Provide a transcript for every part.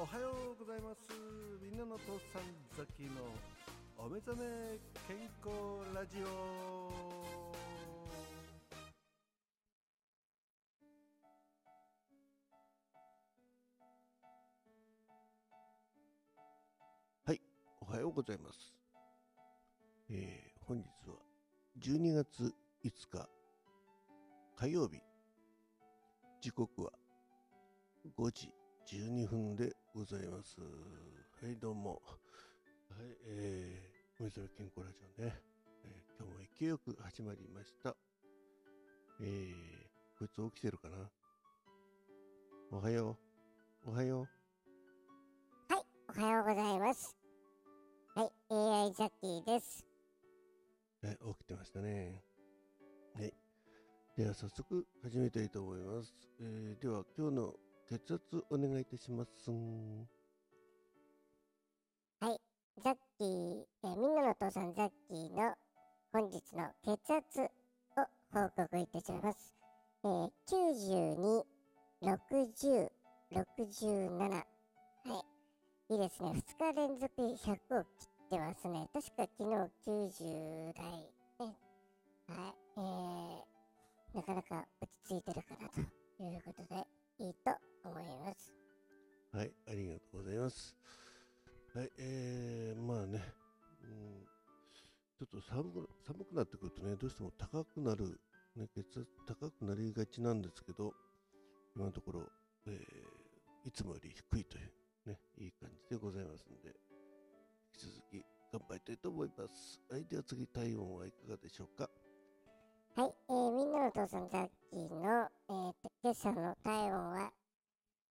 おはようございます。みんなの父さんザキのお目覚め健康ラジオ。はいおはようございます。えー、本日は12月5日火曜日。時刻は5時。12分でございます。はい、どうも。はい、えー、おみそれ健康ラジオね、えー、今日も勢いよく始まりました。えー、こいつ起きてるかな？おはよう。おはよう。はい、おはようございます。はい、AI ジャッキーです。はい、起きてましたね。はい。では早速始めたいと思います。えー、では今日の血圧お願いいたします。はい、ザッキー、えー、みんなのお父さんザッキーの本日の血圧を報告いたします。えー、92、60、67。はい。いいですね。2日連続100を切ってますね。確か昨日90代。ね、はい。えー、なかなか落ち着いてるかなということで、いいと思います。はい、ありがとうございます。はい、えー、まあね、うん、ちょっと寒く寒くなってくるとね、どうしても高くなる、ね、血圧高くなりがちなんですけど、今のところ、えー、いつもより低いという、ね、いい感じでございますので、引き続き頑張りたいと思います。はい、では次、体温はいかがでしょうか？はい、えー、みんなのお父さんザッキーの、えー、今朝の体温は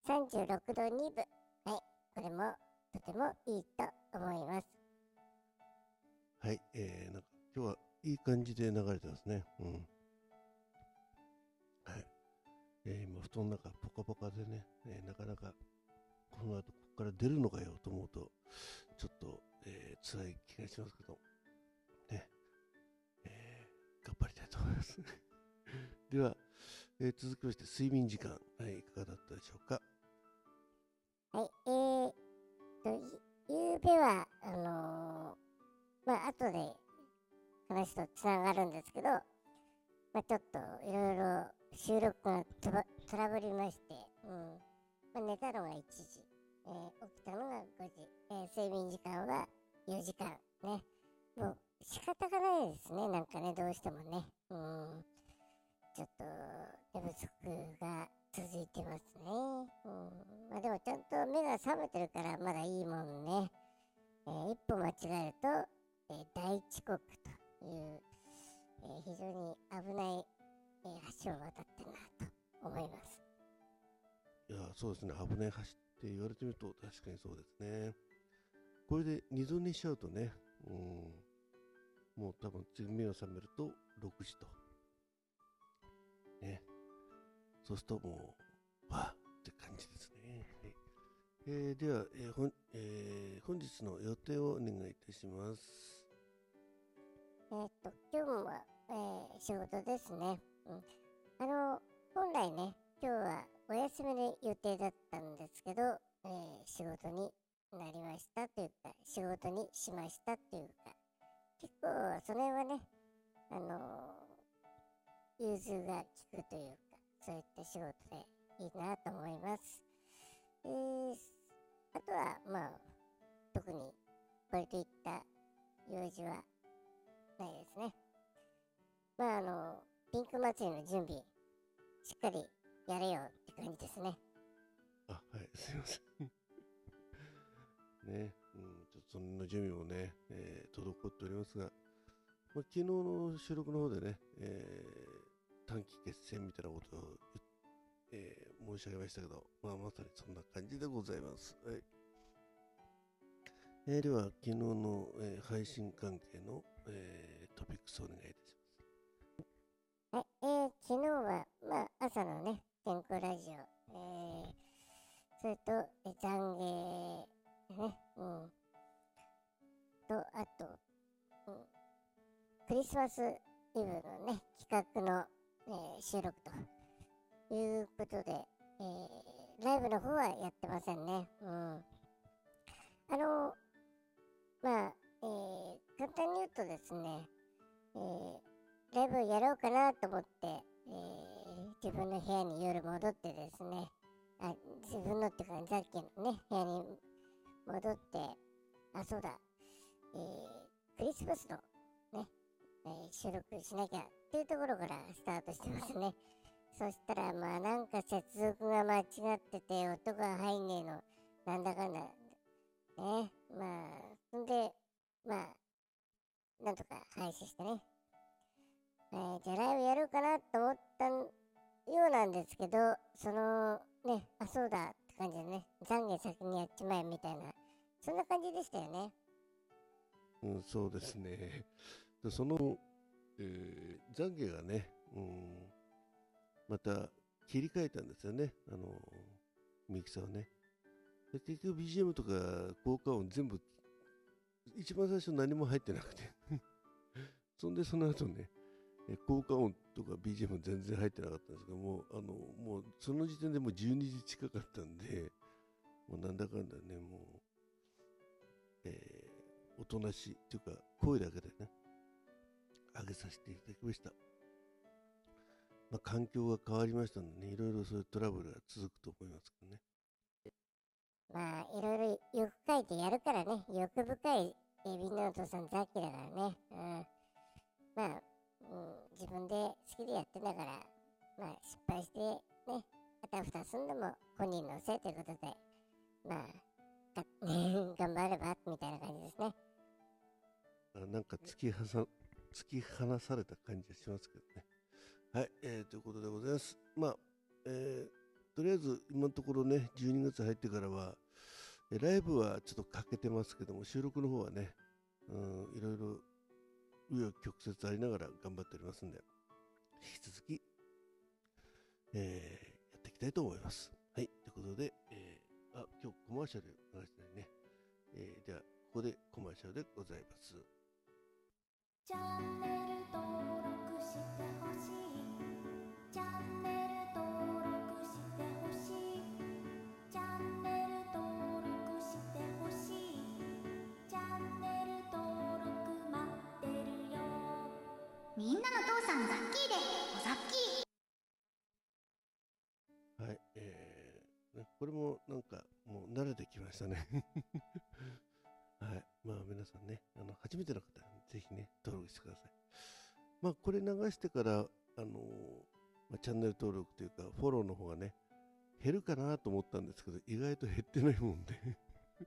36度2分。はい。これもとてもいいと思います。はい。えー、なんか今日はいい感じで流れてますね。うん。はい。えー、今、布団の中ポカポカでね、えー、なかなかこの後ここから出るのかよと思うと、ちょっと、えー、辛い気がしますけど、ね。えー、頑張りたい思います。では、えー、続きまして睡眠時間、はい、いかがだったでしょうか？はい、えー、と、ゆうべは、あのー、まあ、後で話とつながるんですけど、まあ、ちょっといろいろ収録がトラブりまして、うん。まあ、寝たのが1時、えー、起きたのが5時、えー、睡眠時間は4時間、ね。もう仕方がないですね、なんかね、どうしてもね。うん。ちょっと寝不足が続いてますね。うん。まあでもちゃんと目が覚めてるからまだいいもんね。えー、一歩間違えると、えー、大遅刻という、えー、非常に危ない、えー、橋を渡ってるなと思います。いや、そうですね。危ない橋って言われてみると確かにそうですね。これで二度寝しちゃうとね、うん、もう多分次目を覚めると6時と。ね。そうするともう、わって感じですね。はいえー、では、えーほんえー、本日の予定をお願いいたします。えー、っと、今日は、えー、仕事ですね。うん。あの、本来ね、今日はお休みの予定だったんですけど、えー、仕事になりましたというか、仕事にしましたというか、結構、それはね、あの融通が利くというか、そういった仕事でいいなと思います。えー、あとは、まあ、特にこれといった用事はないですね。まあ、あの、ピンク祭りの準備、しっかりやれよって感じですね。あ、はい、すいません。ね、うん、ちょっとそんな準備もね、えー、滞っておりますが、まあ、昨日の収録の方でね、えー、短期決戦みたいなことを、えー、申し上げましたけど、まあ、まさにそんな感じでございます。はいえー、では、昨日の、えー、配信関係の、えー、トピックスをお願いいたします。はい、えー、昨日は、まあ、朝のね、健康ラジオ、えー、それと、えー、懺悔、リスマスイブのね、企画の、えー、収録ということで、えー、ライブの方はやってませんね。うん。あの、まあ、えー、簡単に言うとですね、えー、ライブやろうかなと思って、えー、自分の部屋に夜戻ってですね、あ自分のっていうか、さっきのね、部屋に戻って、あ、そうだ、えー、クリスマスの、収録しなきゃっていうところからスタートしてますね。そしたら、まあなんか接続が間違ってて、音が入んねえの、なんだかんだ。ね。まあ、そんで、まあ、なんとか配信してね。えー、じゃあライブやろうかなと思ったようなんですけど、その、ね、あ、そうだって感じでね、懺悔先にやっちまえみたいな、そんな感じでしたよね。うん、そうですね。その、えー、懺悔がね、うん、また切り替えたんですよね、あのミキサーをね。結局 BGM とか効果音全部、一番最初何も入ってなくて。そんでその後ね、効果音とか BGM 全然入ってなかったんですけどもあのもうその時点でもう12時近かったんでもうなんだかんだねもう、えー、おとなしいっていうか声だけでね。上げさせていただきましたまあ、環境が変わりましたのでね、いろいろそういうトラブルが続くと思いますけどね。まあ、いろいろ欲書いてやるからね、欲深いえみんなのお父さんザッキだからね。うん、まあ、うん、自分で好きでやってんだから、まあ、失敗してね、あたふたすんのも本人のせいということで、まあ、頑張ればみたいな感じですね。あなんか突き突き放された感じがしますけどね。はい、えー、ということでございます。まあ、えー、とりあえず今のところね、12月入ってからは、ライブはちょっと欠けてますけども、収録の方はね、うん、いろいろ紆余曲折ありながら頑張っておりますんで、引き続き、えー、やっていきたいと思います。はい、ということで、えー、あ、今日コマーシャル流してないね。えー、では、ここでコマーシャルでございます。チャンネル登録してほしいチャンネル登録してほしいチャンネル登録してほしいチャンネル登録待ってるよみんなの父さんザッキーでおザッキー。はいえー、ね、これもなんかもう慣れてきましたね。はい。まあ皆さんねあの初めての方ぜひね登録してください。まあこれ流してからあのまあ、チャンネル登録というか、フォローの方がね、減るかなと思ったんですけど、意外と減ってないもんで。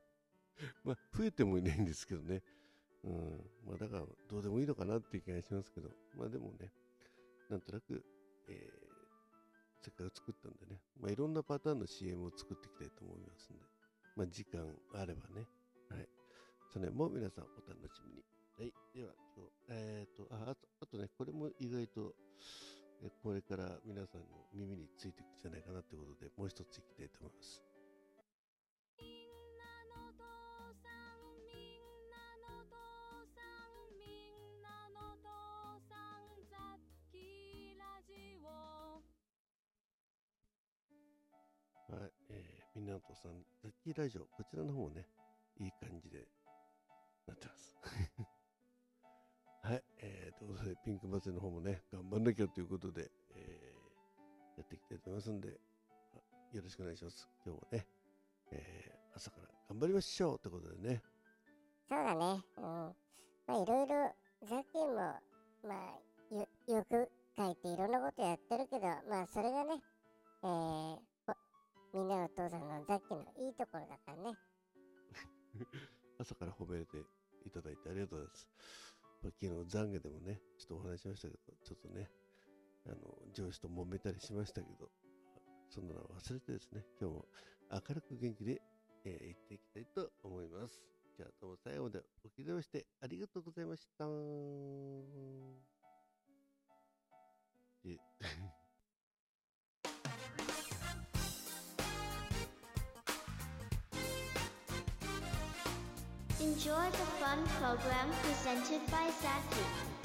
まあ、増えてもいないんですけどね。うん。まあ、だから、どうでもいいのかなっていう気がしますけど、まあでもね、なんとなく、えー、せっかく作ったんでね、まあいろんなパターンの CM を作っていきたいと思いますんで、まあ時間あればね、それも皆さんお楽しみに。はい。では、今日、えっ、ー、と、あ、あと、あとね、これも意外と、これから皆さんの耳についていくんじゃないかなということで、もう一ついきたいと思います。はい、えー、みんなの父さん、ザッキーラジオ、こちらの方もね、いい感じでなってます。はい、えー、ということで、ピンク祭りの方もね、頑張んなきゃということで、えー、やっていきたいと思いますんで、よろしくお願いします。今日もね、えー、朝から頑張りましょうということでね。そうだね。うん。まあ、いろいろ、ザッキーも、まあ、よ、よく書いていろんなことやってるけど、まあ、それがね、えー、みんなのお父さんのザッキーのいいところだからね。朝から褒めていただいてありがとうございます。昨日懺悔でもね、ちょっとお話しましたけど、ちょっとね、あの、上司と揉めたりしましたけど、そんなの忘れてですね、今日も明るく元気で、えー、行っていきたいと思います。じゃあどうも最後までお聞きましてありがとうございました。Enjoy the fun program presented by Zaki.